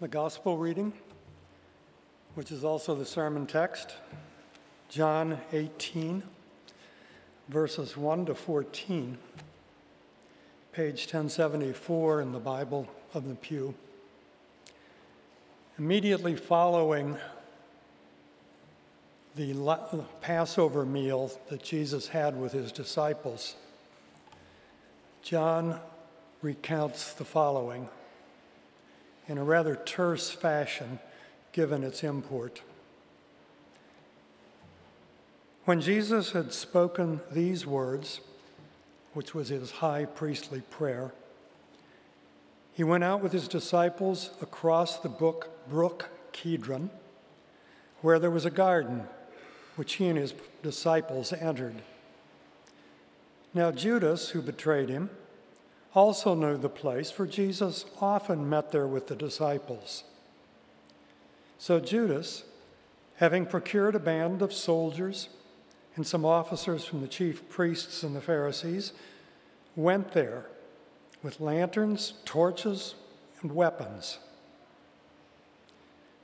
The gospel reading, which is also the sermon text, John 18, verses 1 to 14, page 1074 in the Bible of the Pew. Immediately following the Passover meal that Jesus had with his disciples, John recounts the following in a rather terse fashion, given its import. When Jesus had spoken these words, which was his high priestly prayer, he went out with his disciples across the brook, brook Kidron, where there was a garden, which he and his disciples entered. Now, Judas, who betrayed him, also knew the place, for Jesus often met there with the disciples. So Judas, having procured a band of soldiers and some officers from the chief priests and the Pharisees, went there with lanterns, torches, and weapons.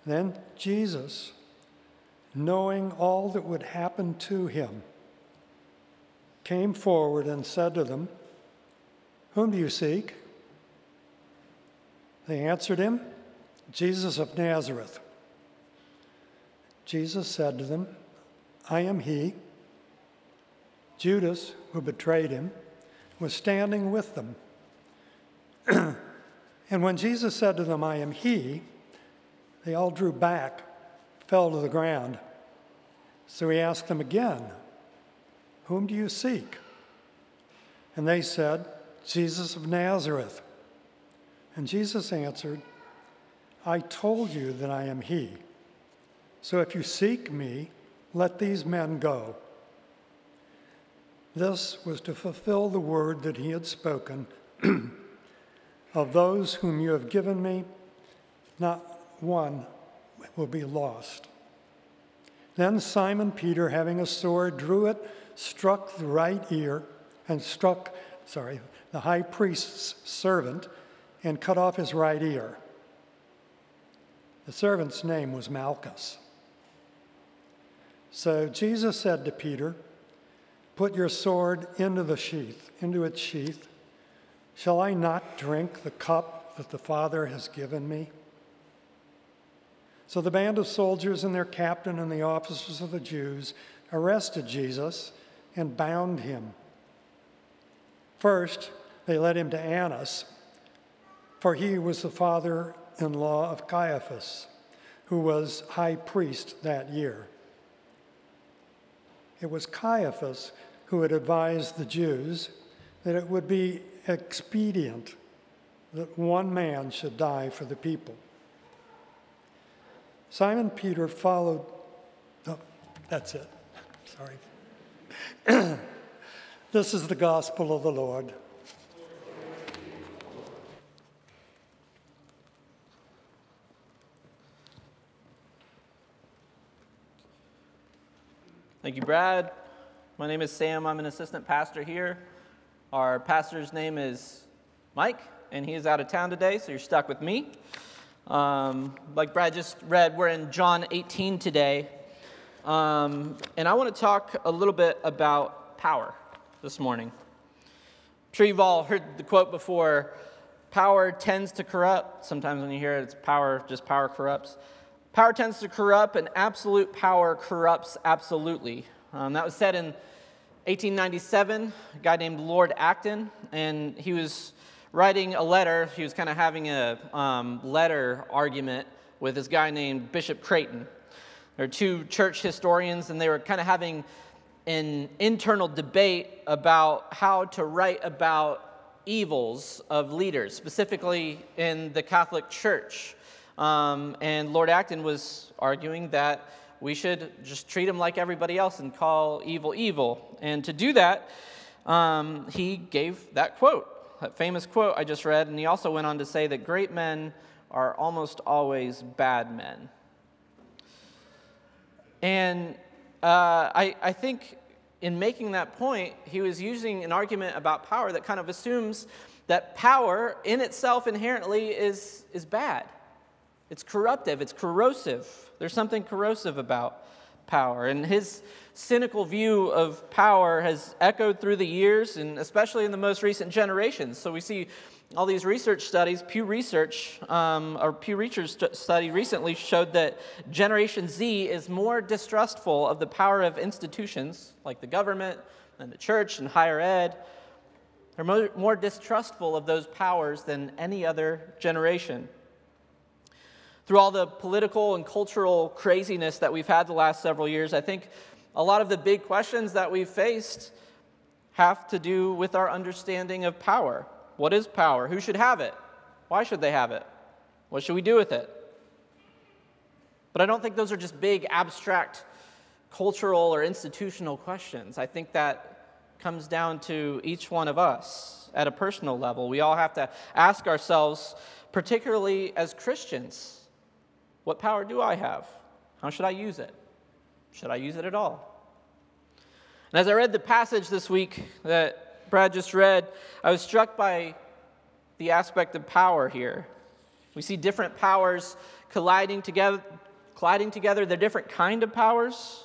Then Jesus, knowing all that would happen to him, came forward and said to them, whom do you seek? They answered him, Jesus of Nazareth. Jesus said to them, I am he. Judas, who betrayed him, was standing with them. and when Jesus said to them, I am he, they all drew back, fell to the ground. So he asked them again, Whom do you seek? And they said, Jesus of Nazareth. And Jesus answered, I told you that I am he. So if you seek me, let these men go. This was to fulfill the word that he had spoken of those whom you have given me, not one will be lost. Then Simon Peter, having a sword, drew it, struck the right ear, and struck, sorry, the high priest's servant and cut off his right ear. The servant's name was Malchus. So Jesus said to Peter, Put your sword into the sheath, into its sheath. Shall I not drink the cup that the Father has given me? So the band of soldiers and their captain and the officers of the Jews arrested Jesus and bound him. First, they led him to Annas, for he was the father in law of Caiaphas, who was high priest that year. It was Caiaphas who had advised the Jews that it would be expedient that one man should die for the people. Simon Peter followed. Oh, that's it. Sorry. this is the gospel of the Lord. Thank you, Brad. My name is Sam. I'm an assistant pastor here. Our pastor's name is Mike, and he is out of town today, so you're stuck with me. Um, like Brad just read, we're in John 18 today. Um, and I want to talk a little bit about power this morning. I'm sure you've all heard the quote before power tends to corrupt. Sometimes when you hear it, it's power, just power corrupts. Power tends to corrupt, and absolute power corrupts absolutely. Um, that was said in 1897, a guy named Lord Acton, and he was writing a letter. He was kind of having a um, letter argument with this guy named Bishop Creighton. There are two church historians, and they were kind of having an internal debate about how to write about evils of leaders, specifically in the Catholic Church. Um, and Lord Acton was arguing that we should just treat him like everybody else and call evil evil. And to do that, um, he gave that quote, that famous quote I just read. And he also went on to say that great men are almost always bad men. And uh, I, I think in making that point, he was using an argument about power that kind of assumes that power in itself inherently is, is bad It's corruptive, it's corrosive. There's something corrosive about power. And his cynical view of power has echoed through the years, and especially in the most recent generations. So we see all these research studies, Pew Research, um, or Pew Research study recently showed that Generation Z is more distrustful of the power of institutions like the government and the church and higher ed. They're more, more distrustful of those powers than any other generation. Through all the political and cultural craziness that we've had the last several years, I think a lot of the big questions that we've faced have to do with our understanding of power. What is power? Who should have it? Why should they have it? What should we do with it? But I don't think those are just big, abstract, cultural or institutional questions. I think that comes down to each one of us at a personal level. We all have to ask ourselves, particularly as Christians, what power do I have? How should I use it? Should I use it at all? And as I read the passage this week that Brad just read, I was struck by the aspect of power here. We see different powers colliding together, colliding together. They're different kind of powers.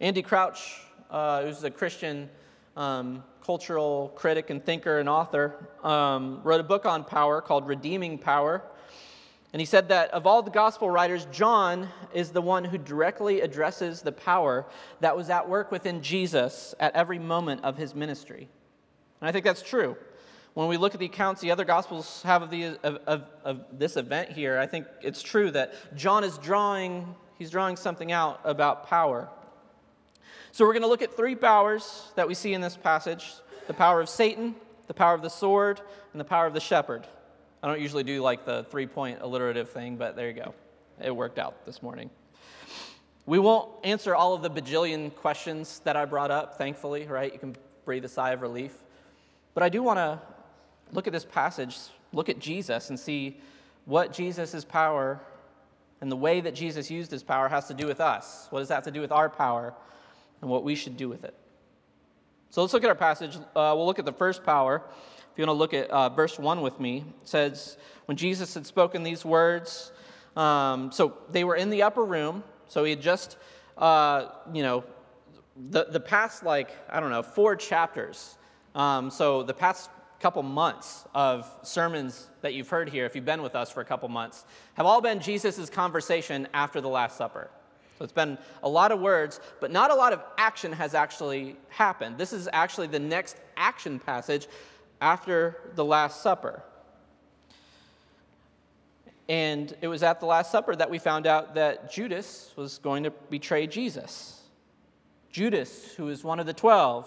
Andy Crouch, uh, who's a Christian um, cultural critic and thinker and author, um, wrote a book on power called Redeeming Power. And he said that of all the gospel writers, John is the one who directly addresses the power that was at work within Jesus at every moment of his ministry. And I think that's true. When we look at the accounts the other gospels have of, the, of, of, of this event here, I think it's true that John is drawing, he's drawing something out about power. So we're going to look at three powers that we see in this passage the power of Satan, the power of the sword, and the power of the shepherd. I don't usually do like the three point alliterative thing, but there you go. It worked out this morning. We won't answer all of the bajillion questions that I brought up, thankfully, right? You can breathe a sigh of relief. But I do want to look at this passage, look at Jesus, and see what Jesus' power and the way that Jesus used his power has to do with us. What does that have to do with our power and what we should do with it? So let's look at our passage. Uh, we'll look at the first power, if you want to look at uh, verse 1 with me, it says, When Jesus had spoken these words, um, so they were in the upper room, so he had just, uh, you know, the, the past, like, I don't know, four chapters. Um, so the past couple months of sermons that you've heard here, if you've been with us for a couple months, have all been Jesus' conversation after the Last Supper. So it's been a lot of words, but not a lot of action has actually happened. This is actually the next action passage after the Last Supper. And it was at the Last Supper that we found out that Judas was going to betray Jesus. Judas, who is one of the twelve,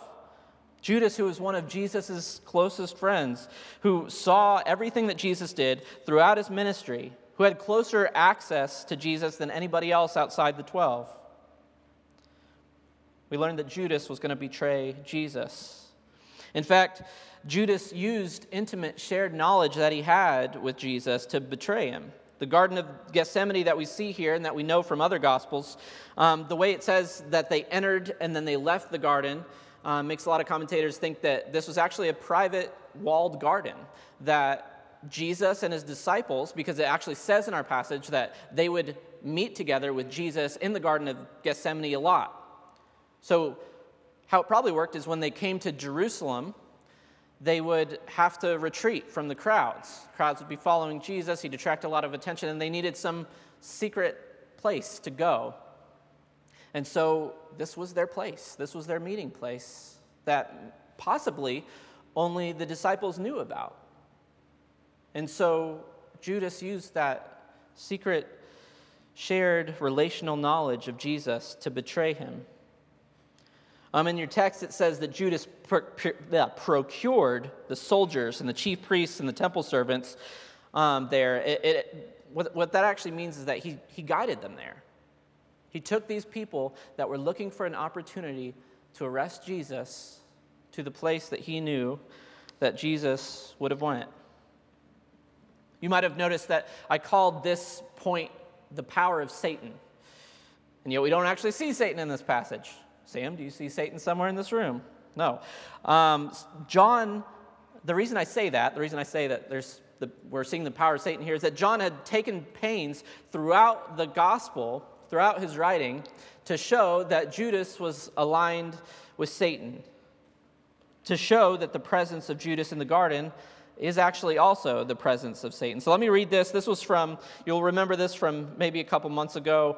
Judas, who was one of Jesus' closest friends, who saw everything that Jesus did throughout his ministry, who had closer access to Jesus than anybody else outside the twelve. We learned that Judas was going to betray Jesus. In fact, Judas used intimate shared knowledge that he had with Jesus to betray him. The Garden of Gethsemane that we see here and that we know from other Gospels, um, the way it says that they entered and then they left the garden um, makes a lot of commentators think that this was actually a private walled garden that Jesus and his disciples, because it actually says in our passage that they would meet together with Jesus in the Garden of Gethsemane a lot. So, how it probably worked is when they came to Jerusalem, they would have to retreat from the crowds. Crowds would be following Jesus, he'd attract a lot of attention, and they needed some secret place to go. And so this was their place, this was their meeting place that possibly only the disciples knew about. And so Judas used that secret, shared relational knowledge of Jesus to betray him. Um, in your text, it says that Judas procured the soldiers and the chief priests and the temple servants um, there. It, it, what, what that actually means is that he, he guided them there. He took these people that were looking for an opportunity to arrest Jesus to the place that he knew that Jesus would have went. You might have noticed that I called this point the power of Satan. And yet we don't actually see Satan in this passage. Sam, do you see Satan somewhere in this room? No. Um, John, the reason I say that, the reason I say that there's the, we're seeing the power of Satan here, is that John had taken pains throughout the gospel, throughout his writing, to show that Judas was aligned with Satan, to show that the presence of Judas in the garden is actually also the presence of Satan. So let me read this. This was from, you'll remember this from maybe a couple months ago,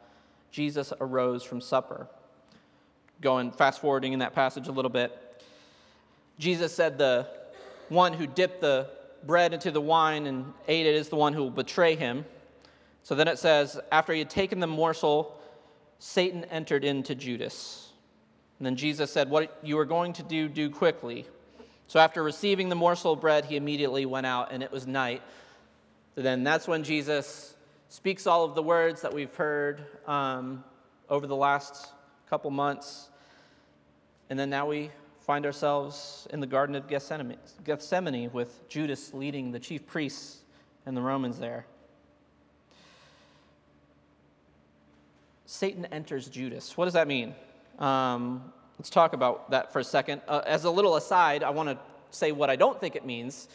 Jesus arose from supper. Going fast forwarding in that passage a little bit. Jesus said, The one who dipped the bread into the wine and ate it is the one who will betray him. So then it says, After he had taken the morsel, Satan entered into Judas. And then Jesus said, What you are going to do, do quickly. So after receiving the morsel of bread, he immediately went out, and it was night. then that's when Jesus speaks all of the words that we've heard um, over the last couple months. And then now we find ourselves in the Garden of Gethsemane, with Judas leading the chief priests and the Romans there. Satan enters Judas. What does that mean? Um, let's talk about that for a second. Uh, as a little aside, I want to say what I don't think it means.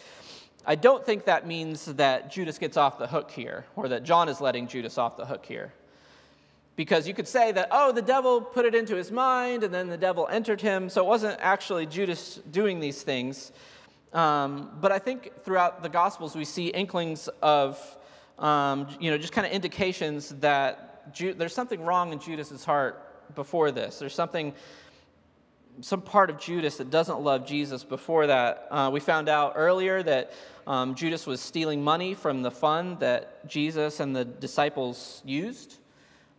I don't think that means that Judas gets off the hook here, or that John is letting Judas off the hook here. Because you could say that, oh, the devil put it into his mind and then the devil entered him. So it wasn't actually Judas doing these things. Um, but I think throughout the Gospels, we see inklings of, um, you know, just kind of indications that Ju- there's something wrong in Judas's heart before this. There's something, some part of Judas that doesn't love Jesus before that. Uh, we found out earlier that um, Judas was stealing money from the fund that Jesus and the disciples used.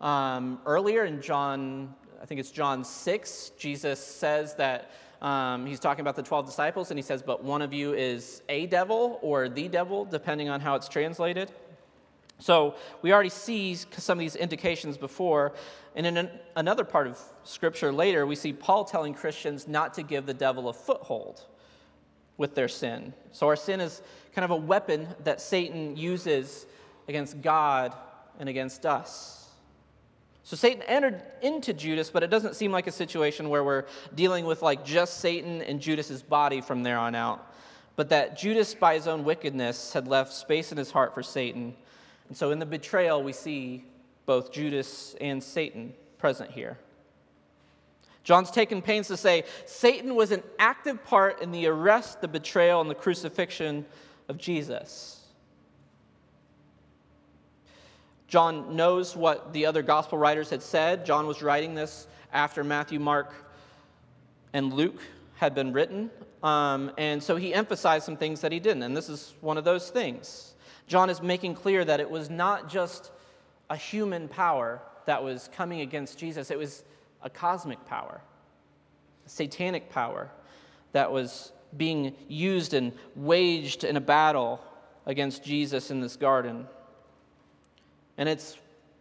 Um, earlier in John, I think it's John 6, Jesus says that um, he's talking about the 12 disciples, and he says, But one of you is a devil or the devil, depending on how it's translated. So we already see some of these indications before. And in an, another part of Scripture later, we see Paul telling Christians not to give the devil a foothold with their sin. So our sin is kind of a weapon that Satan uses against God and against us. So Satan entered into Judas, but it doesn't seem like a situation where we're dealing with like just Satan and Judas's body from there on out, but that Judas by his own wickedness had left space in his heart for Satan. And so in the betrayal we see both Judas and Satan present here. John's taken pains to say Satan was an active part in the arrest, the betrayal, and the crucifixion of Jesus. John knows what the other gospel writers had said. John was writing this after Matthew, Mark, and Luke had been written. Um, and so he emphasized some things that he didn't. And this is one of those things. John is making clear that it was not just a human power that was coming against Jesus, it was a cosmic power, a satanic power that was being used and waged in a battle against Jesus in this garden. And it's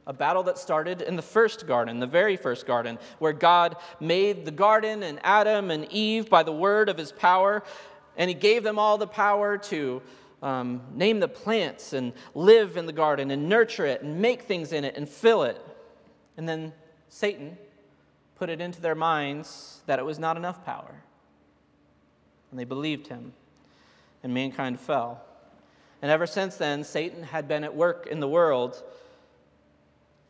a battle that started in the first garden, the very first garden, where God made the garden and Adam and Eve by the word of his power, and he gave them all the power to um, name the plants and live in the garden and nurture it and make things in it and fill it. And then Satan put it into their minds that it was not enough power. And they believed him, and mankind fell. And ever since then, Satan had been at work in the world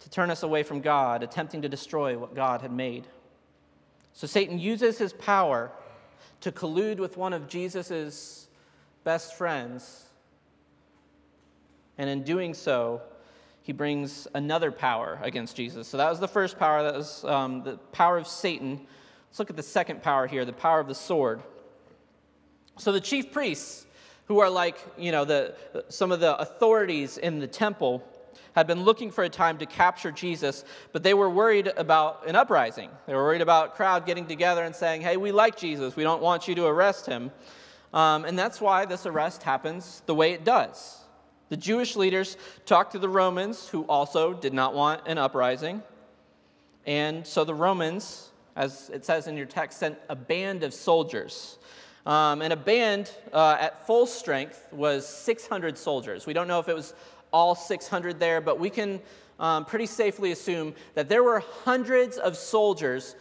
to turn us away from God, attempting to destroy what God had made. So Satan uses his power to collude with one of Jesus' best friends. And in doing so, he brings another power against Jesus. So that was the first power, that was um, the power of Satan. Let's look at the second power here the power of the sword. So the chief priests, who are like, you know, the, some of the authorities in the temple, had been looking for a time to capture Jesus, but they were worried about an uprising. They were worried about crowd getting together and saying, hey, we like Jesus. We don't want you to arrest him. Um, and that's why this arrest happens the way it does. The Jewish leaders talked to the Romans, who also did not want an uprising. And so the Romans, as it says in your text, sent a band of soldiers. Um, and a band uh, at full strength was 600 soldiers. We don't know if it was all 600 there, but we can um, pretty safely assume that there were hundreds of soldiers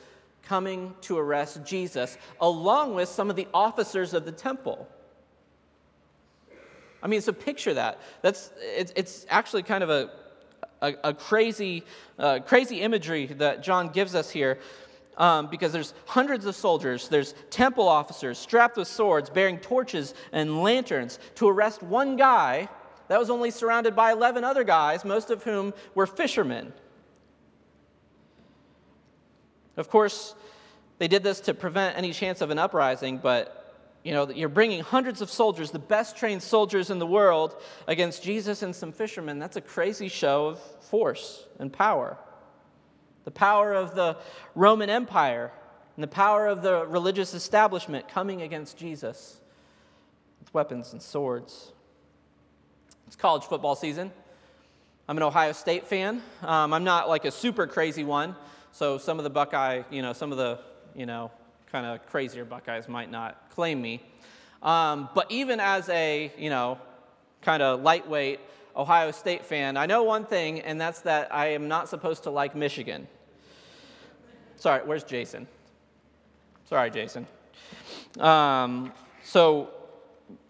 coming to arrest Jesus, along with some of the officers of the temple. I mean, so picture that. That's, it's, it's actually kind of a, a, a crazy, uh, crazy imagery that John gives us here. Um, because there's hundreds of soldiers, there's temple officers strapped with swords, bearing torches and lanterns to arrest one guy that was only surrounded by 11 other guys, most of whom were fishermen. Of course, they did this to prevent any chance of an uprising, but you know, you're bringing hundreds of soldiers, the best trained soldiers in the world, against Jesus and some fishermen. That's a crazy show of force and power. The power of the Roman Empire and the power of the religious establishment coming against Jesus with weapons and swords. It's college football season. I'm an Ohio State fan. Um, I'm not like a super crazy one. So some of the Buckeye, you know, some of the, you know, kind of crazier Buckeyes might not claim me. Um, but even as a, you know, kind of lightweight Ohio State fan, I know one thing, and that's that I am not supposed to like Michigan. Sorry, where's Jason? Sorry, Jason. Um, so,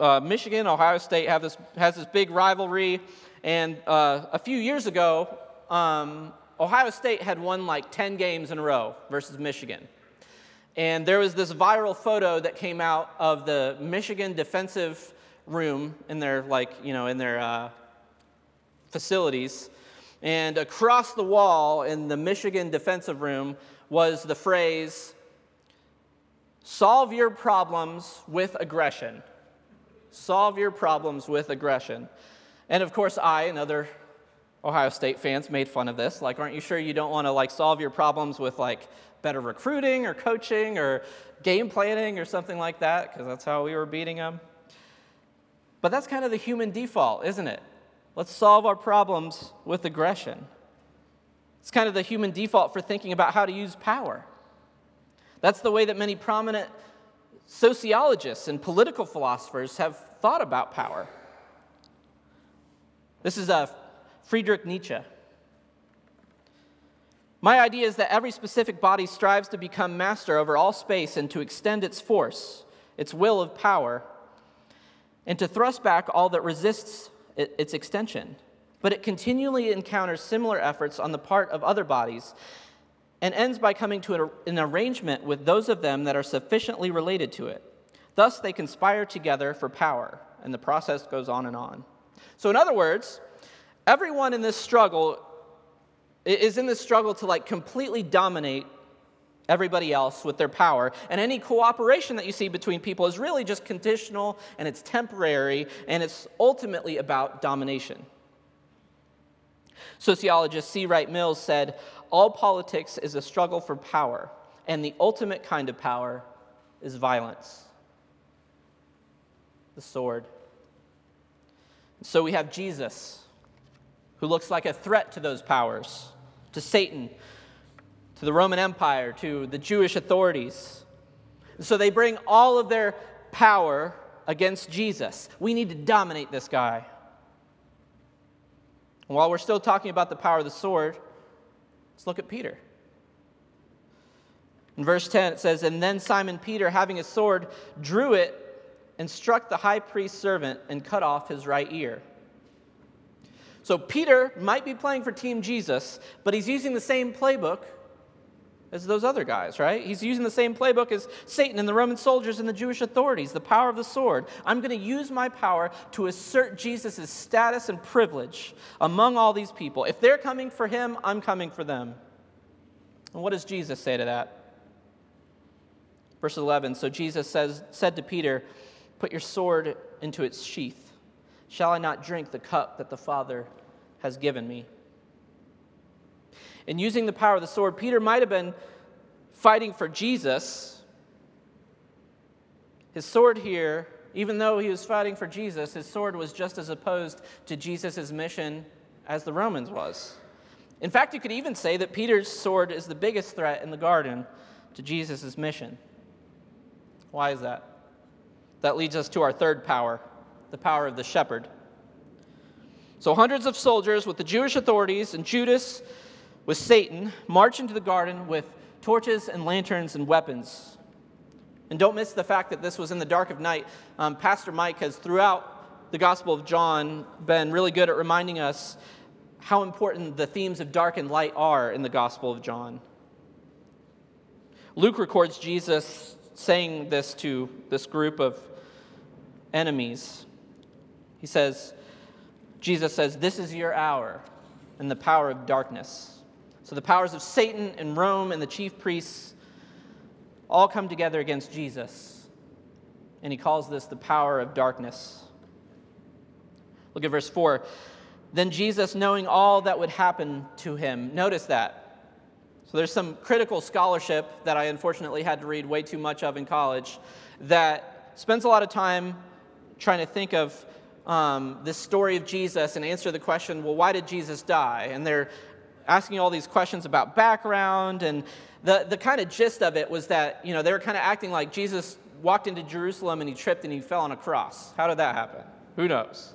uh, Michigan, Ohio State have this, has this big rivalry, and uh, a few years ago, um, Ohio State had won like 10 games in a row versus Michigan. And there was this viral photo that came out of the Michigan defensive room in their like, you know, in their uh, facilities. And across the wall in the Michigan defensive room was the phrase, solve your problems with aggression. Solve your problems with aggression. And of course, I and other Ohio State fans made fun of this. Like, aren't you sure you don't want to like solve your problems with like better recruiting or coaching or game planning or something like that? Because that's how we were beating them. But that's kind of the human default, isn't it? Let's solve our problems with aggression. It's kind of the human default for thinking about how to use power. That's the way that many prominent sociologists and political philosophers have thought about power. This is a Friedrich Nietzsche. My idea is that every specific body strives to become master over all space and to extend its force, its will of power, and to thrust back all that resists its extension. But it continually encounters similar efforts on the part of other bodies and ends by coming to an arrangement with those of them that are sufficiently related to it. Thus, they conspire together for power, and the process goes on and on. So, in other words, Everyone in this struggle is in this struggle to like completely dominate everybody else with their power. And any cooperation that you see between people is really just conditional and it's temporary and it's ultimately about domination. Sociologist C. Wright Mills said, All politics is a struggle for power, and the ultimate kind of power is violence the sword. So we have Jesus who looks like a threat to those powers, to Satan, to the Roman Empire, to the Jewish authorities. so they bring all of their power against Jesus. We need to dominate this guy. And while we're still talking about the power of the sword, let's look at Peter. In verse 10, it says, And then Simon Peter, having a sword, drew it and struck the high priest's servant and cut off his right ear. So Peter might be playing for Team Jesus, but he's using the same playbook as those other guys, right? He's using the same playbook as Satan and the Roman soldiers and the Jewish authorities, the power of the sword. I'm going to use my power to assert Jesus' status and privilege among all these people. If they're coming for him, I'm coming for them. And what does Jesus say to that? Verse 11 So Jesus says, said to Peter, Put your sword into its sheath. Shall I not drink the cup that the Father has given me? In using the power of the sword, Peter might have been fighting for Jesus. His sword here even though he was fighting for Jesus, his sword was just as opposed to Jesus' mission as the Romans was. In fact, you could even say that Peter's sword is the biggest threat in the garden to Jesus' mission. Why is that? That leads us to our third power the power of the shepherd. So, hundreds of soldiers with the Jewish authorities and Judas with Satan march into the garden with torches and lanterns and weapons. And don't miss the fact that this was in the dark of night. Um, Pastor Mike has, throughout the Gospel of John, been really good at reminding us how important the themes of dark and light are in the Gospel of John. Luke records Jesus saying this to this group of enemies. He says, Jesus says, This is your hour and the power of darkness. So the powers of Satan and Rome and the chief priests all come together against Jesus. And he calls this the power of darkness. Look at verse 4. Then Jesus, knowing all that would happen to him, notice that. So there's some critical scholarship that I unfortunately had to read way too much of in college that spends a lot of time trying to think of um, this story of Jesus and answer the question, well, why did Jesus die? And they're asking all these questions about background. And the, the kind of gist of it was that, you know, they were kind of acting like Jesus walked into Jerusalem and he tripped and he fell on a cross. How did that happen? Who knows?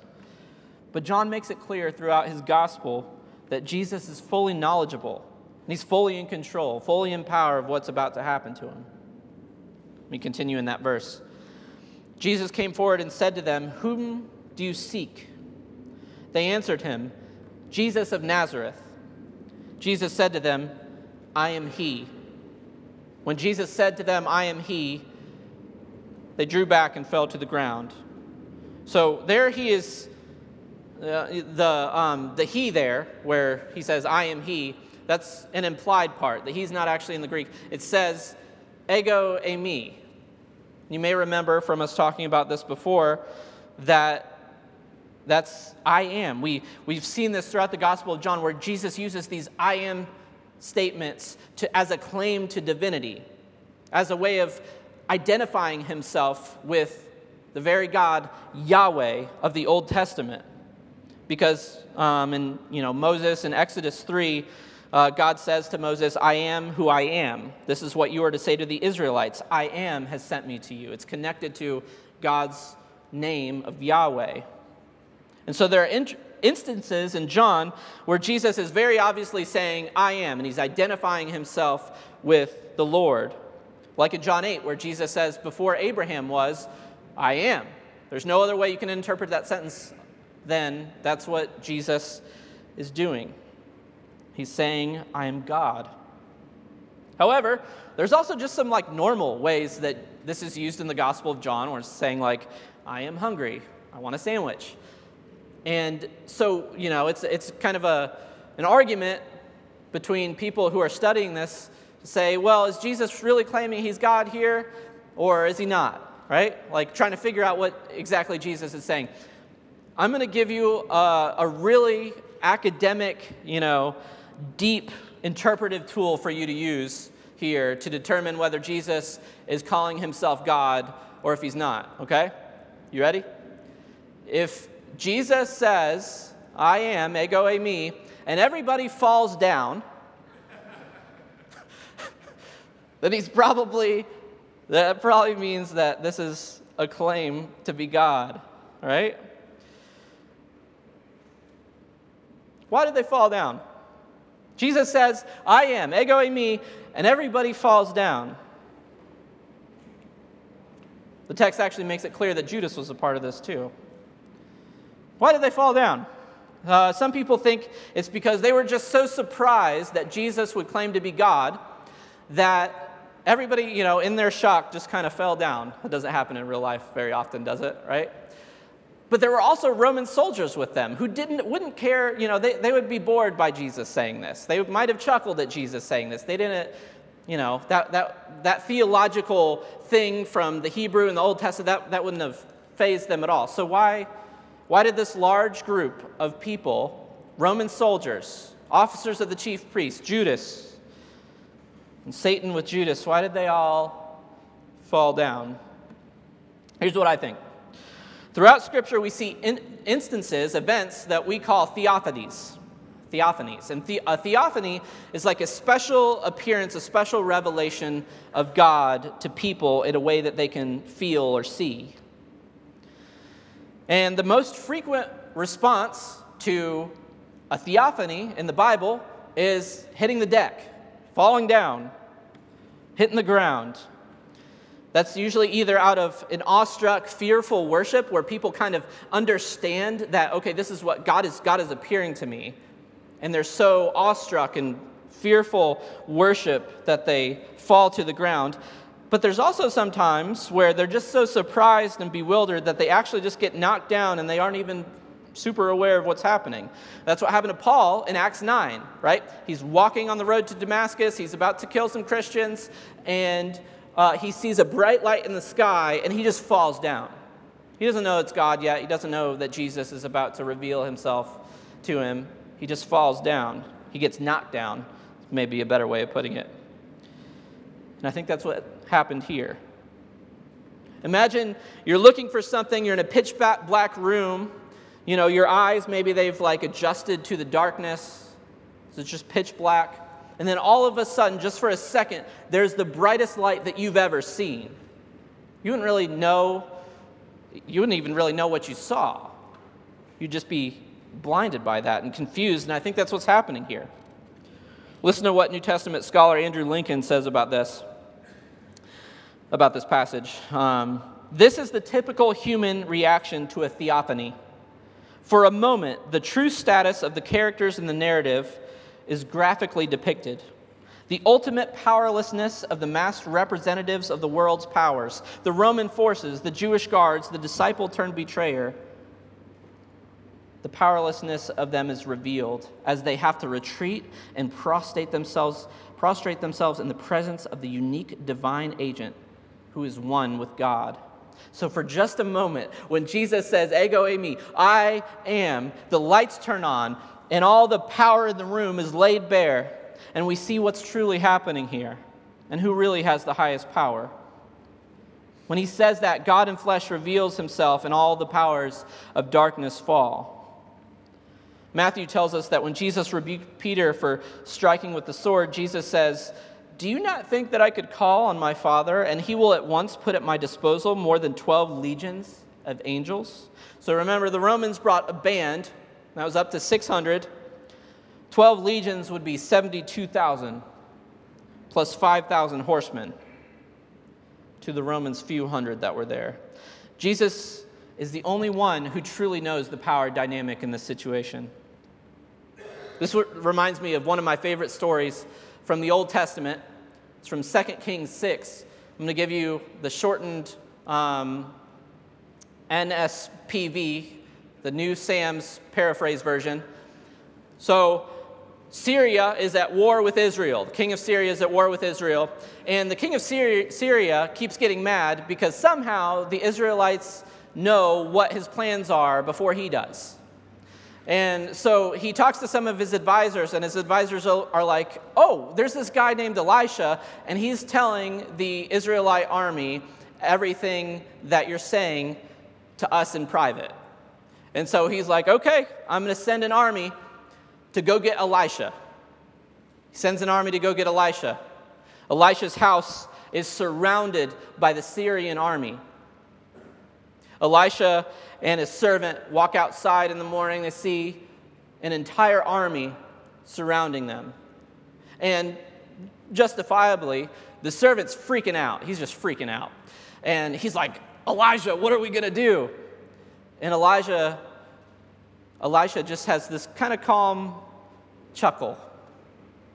But John makes it clear throughout his gospel that Jesus is fully knowledgeable and he's fully in control, fully in power of what's about to happen to him. Let me continue in that verse. Jesus came forward and said to them, Whom do you seek? They answered him, Jesus of Nazareth. Jesus said to them, I am he. When Jesus said to them, I am he, they drew back and fell to the ground. So there he is uh, the, um, the he there, where he says, I am he, that's an implied part. The he's not actually in the Greek. It says, ego eimi. You may remember from us talking about this before that that's I am. We, we've seen this throughout the Gospel of John where Jesus uses these I am statements to, as a claim to divinity, as a way of identifying himself with the very God, Yahweh, of the Old Testament because um, in you know, Moses in Exodus 3, uh, God says to Moses, I am who I am. This is what you are to say to the Israelites I am has sent me to you. It's connected to God's name of Yahweh. And so there are in- instances in John where Jesus is very obviously saying, I am, and he's identifying himself with the Lord. Like in John 8, where Jesus says, Before Abraham was, I am. There's no other way you can interpret that sentence than that's what Jesus is doing. He's saying, I am God. However, there's also just some like normal ways that this is used in the Gospel of John, where it's saying, like, I am hungry, I want a sandwich. And so, you know, it's, it's kind of a, an argument between people who are studying this to say, well, is Jesus really claiming he's God here, or is he not? Right? Like trying to figure out what exactly Jesus is saying. I'm going to give you a, a, really academic, you know, deep interpretive tool for you to use here to determine whether Jesus is calling himself God or if he's not, okay? You ready? If Jesus says, I am, ego eimi, and everybody falls down, then he's probably, that probably means that this is a claim to be God, right? Why did they fall down? Jesus says, I am, ego eimi, and everybody falls down. The text actually makes it clear that Judas was a part of this too. Why did they fall down? Uh, some people think it's because they were just so surprised that Jesus would claim to be God that everybody, you know, in their shock just kind of fell down. That doesn't happen in real life very often, does it? Right? But there were also Roman soldiers with them who didn't, wouldn't care, you know, they, they would be bored by Jesus saying this. They might have chuckled at Jesus saying this. They didn't, you know, that, that, that theological thing from the Hebrew and the Old Testament, that, that wouldn't have fazed them at all. So why, why did this large group of people, Roman soldiers, officers of the chief priest, Judas, and Satan with Judas, why did they all fall down? Here's what I think. Throughout Scripture, we see in instances, events that we call theophanies. Theophanies. And the, a theophany is like a special appearance, a special revelation of God to people in a way that they can feel or see. And the most frequent response to a theophany in the Bible is hitting the deck, falling down, hitting the ground. That's usually either out of an awestruck, fearful worship where people kind of understand that, okay, this is what God is, God is appearing to me. And they're so awestruck and fearful worship that they fall to the ground. But there's also sometimes where they're just so surprised and bewildered that they actually just get knocked down and they aren't even super aware of what's happening. That's what happened to Paul in Acts 9, right? He's walking on the road to Damascus, he's about to kill some Christians, and uh, he sees a bright light in the sky and he just falls down. He doesn't know it's God yet. He doesn't know that Jesus is about to reveal himself to him. He just falls down. He gets knocked down, maybe a better way of putting it. And I think that's what happened here. Imagine you're looking for something, you're in a pitch black room. You know, your eyes, maybe they've like adjusted to the darkness. So it's just pitch black. And then all of a sudden, just for a second, there's the brightest light that you've ever seen. You wouldn't really know, you wouldn't even really know what you saw. You'd just be blinded by that and confused, and I think that's what's happening here. Listen to what New Testament scholar Andrew Lincoln says about this, about this passage. Um, this is the typical human reaction to a theophany. For a moment, the true status of the characters in the narrative is graphically depicted. The ultimate powerlessness of the masked representatives of the world's powers, the Roman forces, the Jewish guards, the disciple turned betrayer, the powerlessness of them is revealed as they have to retreat and prostrate themselves, prostrate themselves in the presence of the unique divine agent who is one with God. So, for just a moment, when Jesus says, Ego eimi, I am, the lights turn on, and all the power in the room is laid bare, and we see what's truly happening here and who really has the highest power. When he says that, God in flesh reveals himself, and all the powers of darkness fall. Matthew tells us that when Jesus rebuked Peter for striking with the sword, Jesus says, Do you not think that I could call on my Father, and he will at once put at my disposal more than 12 legions of angels? So remember, the Romans brought a band that was up to 600. 12 legions would be 72,000 plus 5,000 horsemen to the Romans' few hundred that were there. Jesus is the only one who truly knows the power dynamic in this situation. This reminds me of one of my favorite stories from the Old Testament. It's from 2 Kings 6. I'm going to give you the shortened um, NSPV the New Sam's paraphrase version. So, Syria is at war with Israel. The king of Syria is at war with Israel. And the king of Syria, Syria, keeps getting mad because somehow the Israelites know what his plans are before he does. And so he talks to some of his advisors, and his advisors are like, Oh, there's this guy named Elisha, and he's telling the Israelite army everything that you're saying to us in private. And so he's like, okay, I'm going to send an army to go get Elisha. He sends an army to go get Elisha. Elisha's house is surrounded by the Syrian army. Elisha and his servant walk outside in the morning. They see an entire army surrounding them. And justifiably, the servant's freaking out. He's just freaking out. And he's like, Elijah, what are we going to do? And Elijah, Elisha just has this kind of calm chuckle.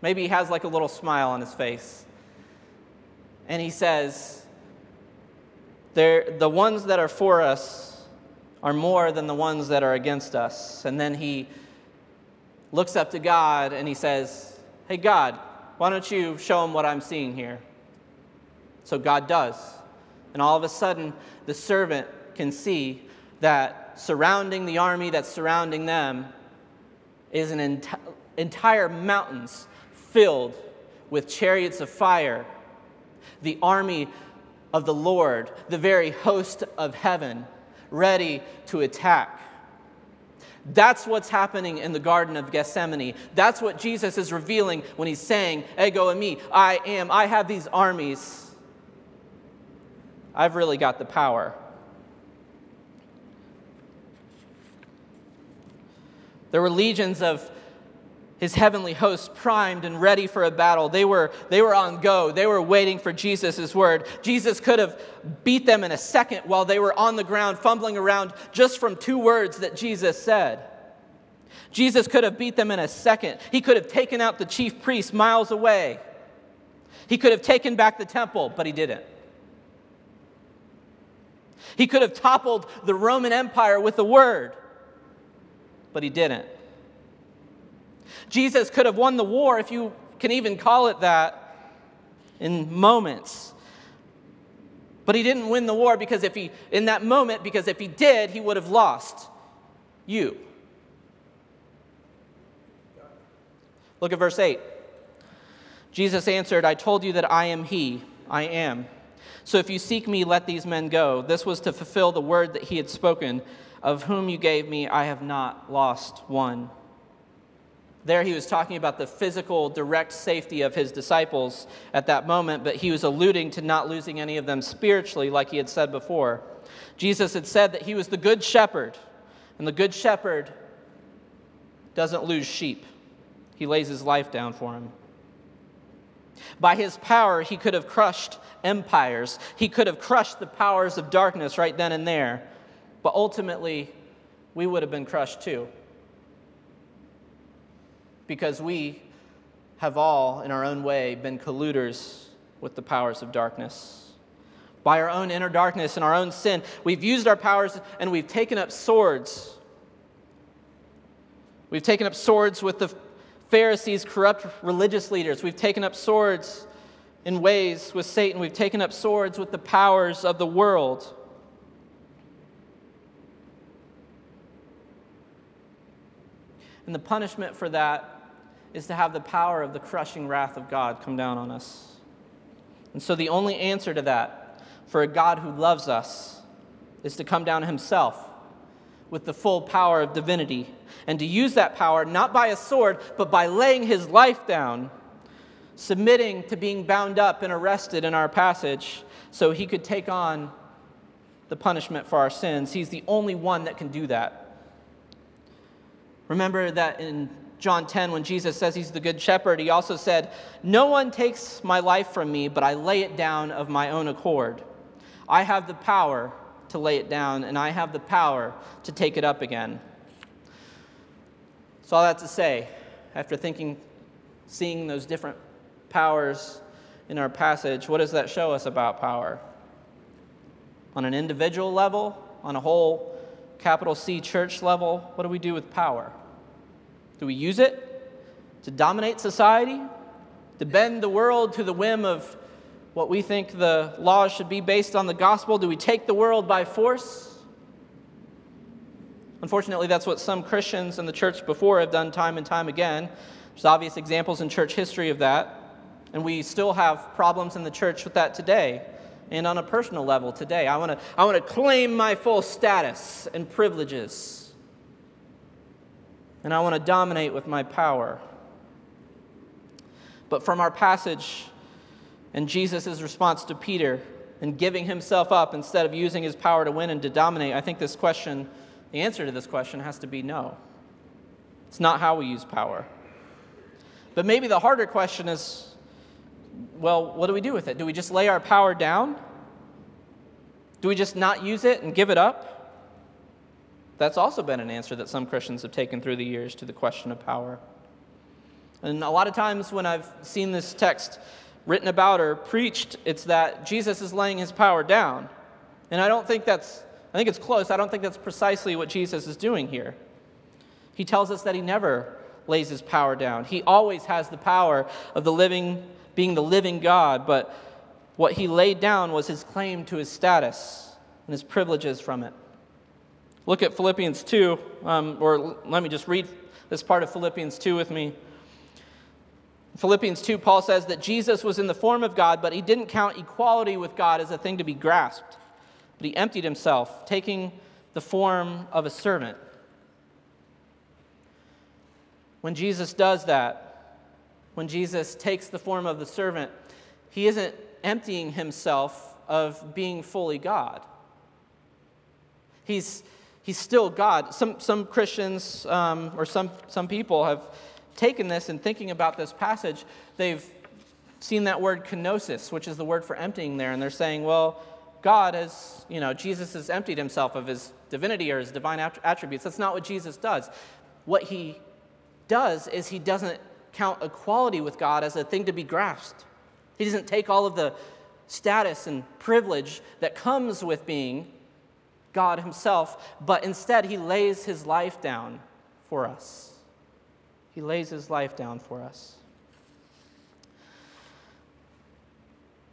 Maybe he has like a little smile on his face. And he says, The ones that are for us are more than the ones that are against us. And then he looks up to God and he says, Hey, God, why don't you show him what I'm seeing here? So God does. And all of a sudden, the servant can see that surrounding the army that's surrounding them is an enti- entire mountains filled with chariots of fire, the army of the Lord, the very host of heaven, ready to attack. That's what's happening in the Garden of Gethsemane. That's what Jesus is revealing when he's saying, Ego eimi, I am, I have these armies. I've really got the power. There were legions of his heavenly hosts primed and ready for a battle. They were, they were on go. They were waiting for Jesus' word. Jesus could have beat them in a second while they were on the ground, fumbling around just from two words that Jesus said. Jesus could have beat them in a second. He could have taken out the chief priests miles away. He could have taken back the temple, but he didn't. He could have toppled the Roman Empire with a word, but he didn't. Jesus could have won the war, if you can even call it that, in moments. But he didn't win the war because if he, in that moment, because if he did, he would have lost you. Look at verse 8. Jesus answered, I told you that I am he. I am. So if you seek me, let these men go. This was to fulfill the word that he had spoken. Of whom you gave me, I have not lost one. There, he was talking about the physical, direct safety of his disciples at that moment, but he was alluding to not losing any of them spiritually, like he had said before. Jesus had said that he was the good shepherd, and the good shepherd doesn't lose sheep, he lays his life down for him. By his power, he could have crushed empires, he could have crushed the powers of darkness right then and there, but ultimately, we would have been crushed too because we have all, in our own way, been colluders with the powers of darkness. By our own inner darkness and our own sin, we've used our powers and we've taken up swords. We've taken up swords with the Pharisees, corrupt religious leaders. We've taken up swords in ways with Satan. We've taken up swords with the powers of the world. And the punishment for that is to have the power of the crushing wrath of God come down on us. And so the only answer to that for a God who loves us is to come down himself with the full power of divinity and to use that power not by a sword, but by laying his life down, submitting to being bound up and arrested in our passage so he could take on the punishment for our sins. He's the only one that can do that. Remember that in John 10, when Jesus says he's the good shepherd, he also said, No one takes my life from me, but I lay it down of my own accord. I have the power to lay it down, and I have the power to take it up again. So, all that to say, after thinking, seeing those different powers in our passage, what does that show us about power? On an individual level, on a whole capital C church level, what do we do with power? Do we use it to dominate society? To bend the world to the whim of what we think the laws should be based on the gospel? Do we take the world by force? Unfortunately, that's what some Christians in the church before have done time and time again. There's obvious examples in church history of that. And we still have problems in the church with that today. And on a personal level today, I want to I want to claim my full status and privileges and I want to dominate with my power. But from our passage and Jesus' response to Peter and giving himself up instead of using his power to win and to dominate, I think this question, the answer to this question has to be no. It's not how we use power. But maybe the harder question is well, what do we do with it? Do we just lay our power down? Do we just not use it and give it up? That's also been an answer that some Christians have taken through the years to the question of power. And a lot of times when I've seen this text written about or preached, it's that Jesus is laying his power down. And I don't think that's, I think it's close. I don't think that's precisely what Jesus is doing here. He tells us that he never lays his power down. He always has the power of the living, being the living God, but what he laid down was his claim to his status and his privileges from it. Look at Philippians 2, um, or let me just read this part of Philippians 2 with me. Philippians 2, Paul says that Jesus was in the form of God, but he didn't count equality with God as a thing to be grasped. But he emptied himself, taking the form of a servant. When Jesus does that, when Jesus takes the form of the servant, he isn't emptying himself of being fully God. He's, he's still God. Some, some Christians um, or some, some people have taken this and thinking about this passage, they've seen that word kenosis, which is the word for emptying there, and they're saying, well, God has, you know, Jesus has emptied himself of his divinity or his divine attributes. That's not what Jesus does. What he does is he doesn't count equality with God as a thing to be grasped. He doesn't take all of the status and privilege that comes with being God himself, but instead he lays his life down for us. He lays his life down for us.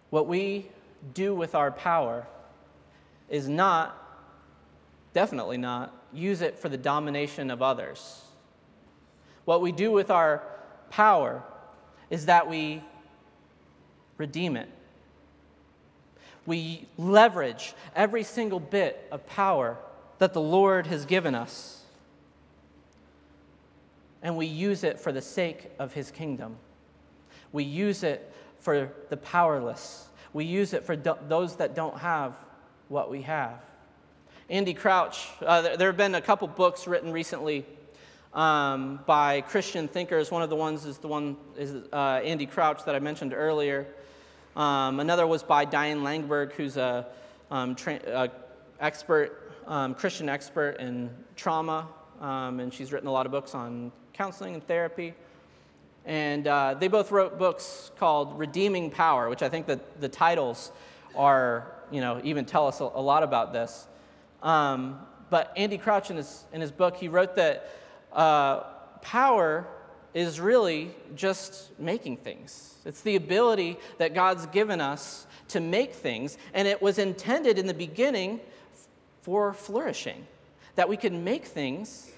What we do with our power is not, definitely not, use it for the domination of others. What we do with our power is that we redeem it. We leverage every single bit of power that the Lord has given us, and we use it for the sake of His kingdom. We use it for the powerless. We use it for do- those that don't have what we have. Andy Crouch, uh, there, there, have been a couple books written recently um, by Christian thinkers. One of the ones is the one is uh, Andy Crouch that I mentioned earlier. Um, another was by Diane Langberg, who's a um, tra- expert, um, Christian expert in trauma, um, and she's written a lot of books on counseling and therapy. And uh, they both wrote books called Redeeming Power, which I think that the titles are, you know, even tell us a, a lot about this. Um, but Andy Crouch, in his, in his book, he wrote that uh, power is really just making things. It's the ability that God's given us to make things, and it was intended in the beginning for flourishing, that we could make things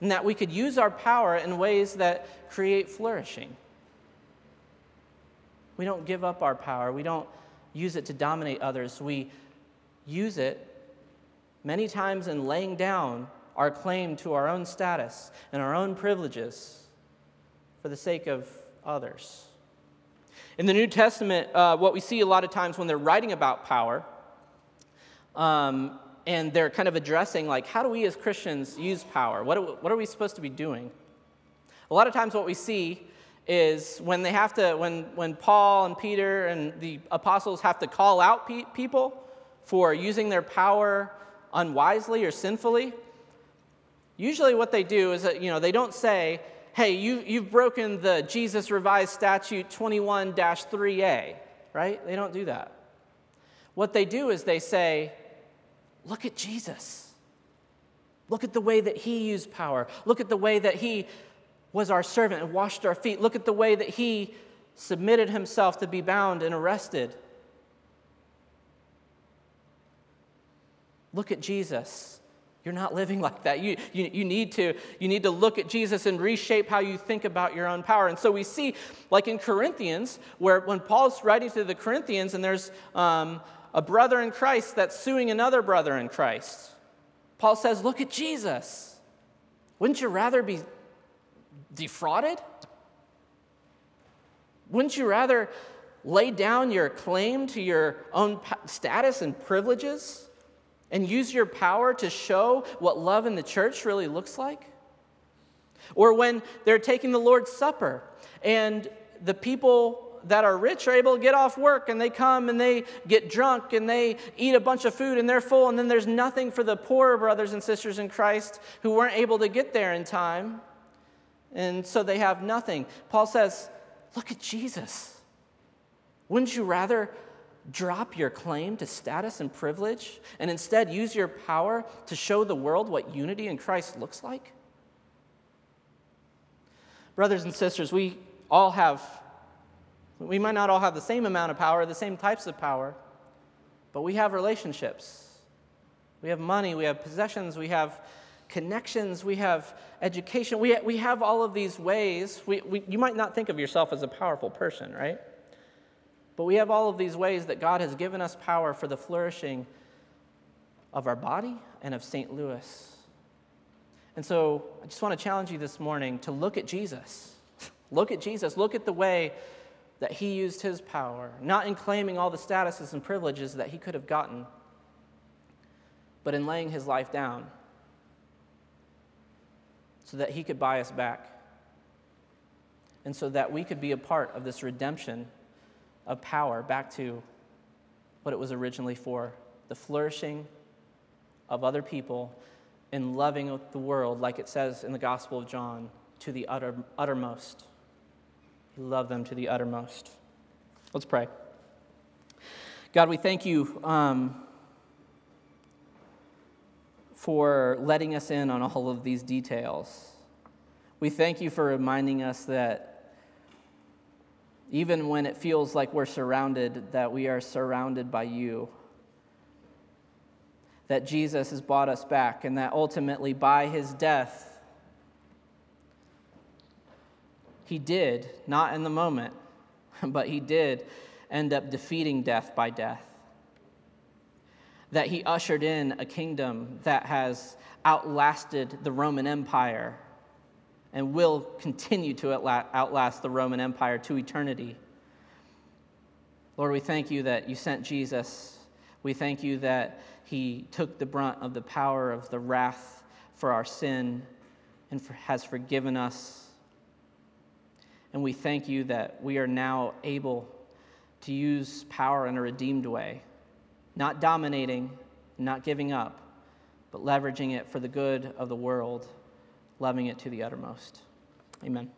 and that we could use our power in ways that create flourishing. We don't give up our power, we don't use it to dominate others. We use it many times in laying down our claim to our own status and our own privileges for the sake of others. In the New Testament, uh, what we see a lot of times when they're writing about power um, and they're kind of addressing like how do we as christians use power what, are, what are we supposed to be doing a lot of times what we see is when they have to when, when paul and peter and the apostles have to call out pe- people for using their power unwisely or sinfully usually what they do is that you know they don't say hey you, you've broken the jesus revised statute 21-3a right they don't do that what they do is they say Look at Jesus. Look at the way that he used power. Look at the way that he was our servant and washed our feet. Look at the way that he submitted himself to be bound and arrested. Look at Jesus. You're not living like that. You, you, you, need to, you need to look at Jesus and reshape how you think about your own power. And so we see, like in Corinthians, where when Paul's writing to the Corinthians and there's um, a brother in Christ that's suing another brother in Christ. Paul says, Look at Jesus. Wouldn't you rather be defrauded? Wouldn't you rather lay down your claim to your own status and privileges and use your power to show what love in the church really looks like? Or when they're taking the Lord's Supper and the people that are rich are able to get off work and they come and they get drunk and they eat a bunch of food and they're full, and then there's nothing for the poorer brothers and sisters in Christ who weren't able to get there in time. And so they have nothing. Paul says, Look at Jesus. Wouldn't you rather drop your claim to status and privilege and instead use your power to show the world what unity in Christ looks like? Brothers and sisters, we all have we might not all have the same amount of power, the same types of power, but we have relationships. We have money, we have possessions, we have connections, we have education. We, we have all of these ways. We, we, you might not think of yourself as a powerful person, right? But we have all of these ways that God has given us power for the flourishing of our body and of St. Louis. And so I just want to challenge you this morning to look at Jesus. Look at Jesus. Look at the way that he used his power, not in claiming all the statuses and privileges that he could have gotten, but in laying his life down so that he could buy us back and so that we could be a part of this redemption of power back to what it was originally for the flourishing of other people and loving the world, like it says in the Gospel of John, to the utter, uttermost. He loved them to the uttermost. Let's pray. God, we thank you um, for letting us in on all of these details. We thank you for reminding us that even when it feels like we're surrounded, that we are surrounded by you. That Jesus has bought us back, and that ultimately by his death, he did, not in the moment, but he did end up defeating death by death that he ushered in a kingdom that has outlasted the Roman Empire and will continue to outlast the Roman Empire to eternity. Lord, we thank you that you sent Jesus. We thank you that he took the brunt of the power of the wrath for our sin and for, has forgiven us. And we thank you that we are now able to use power in a redeemed way not dominating, not giving up, but leveraging it for the good of the world, loving it to the uttermost. Amen.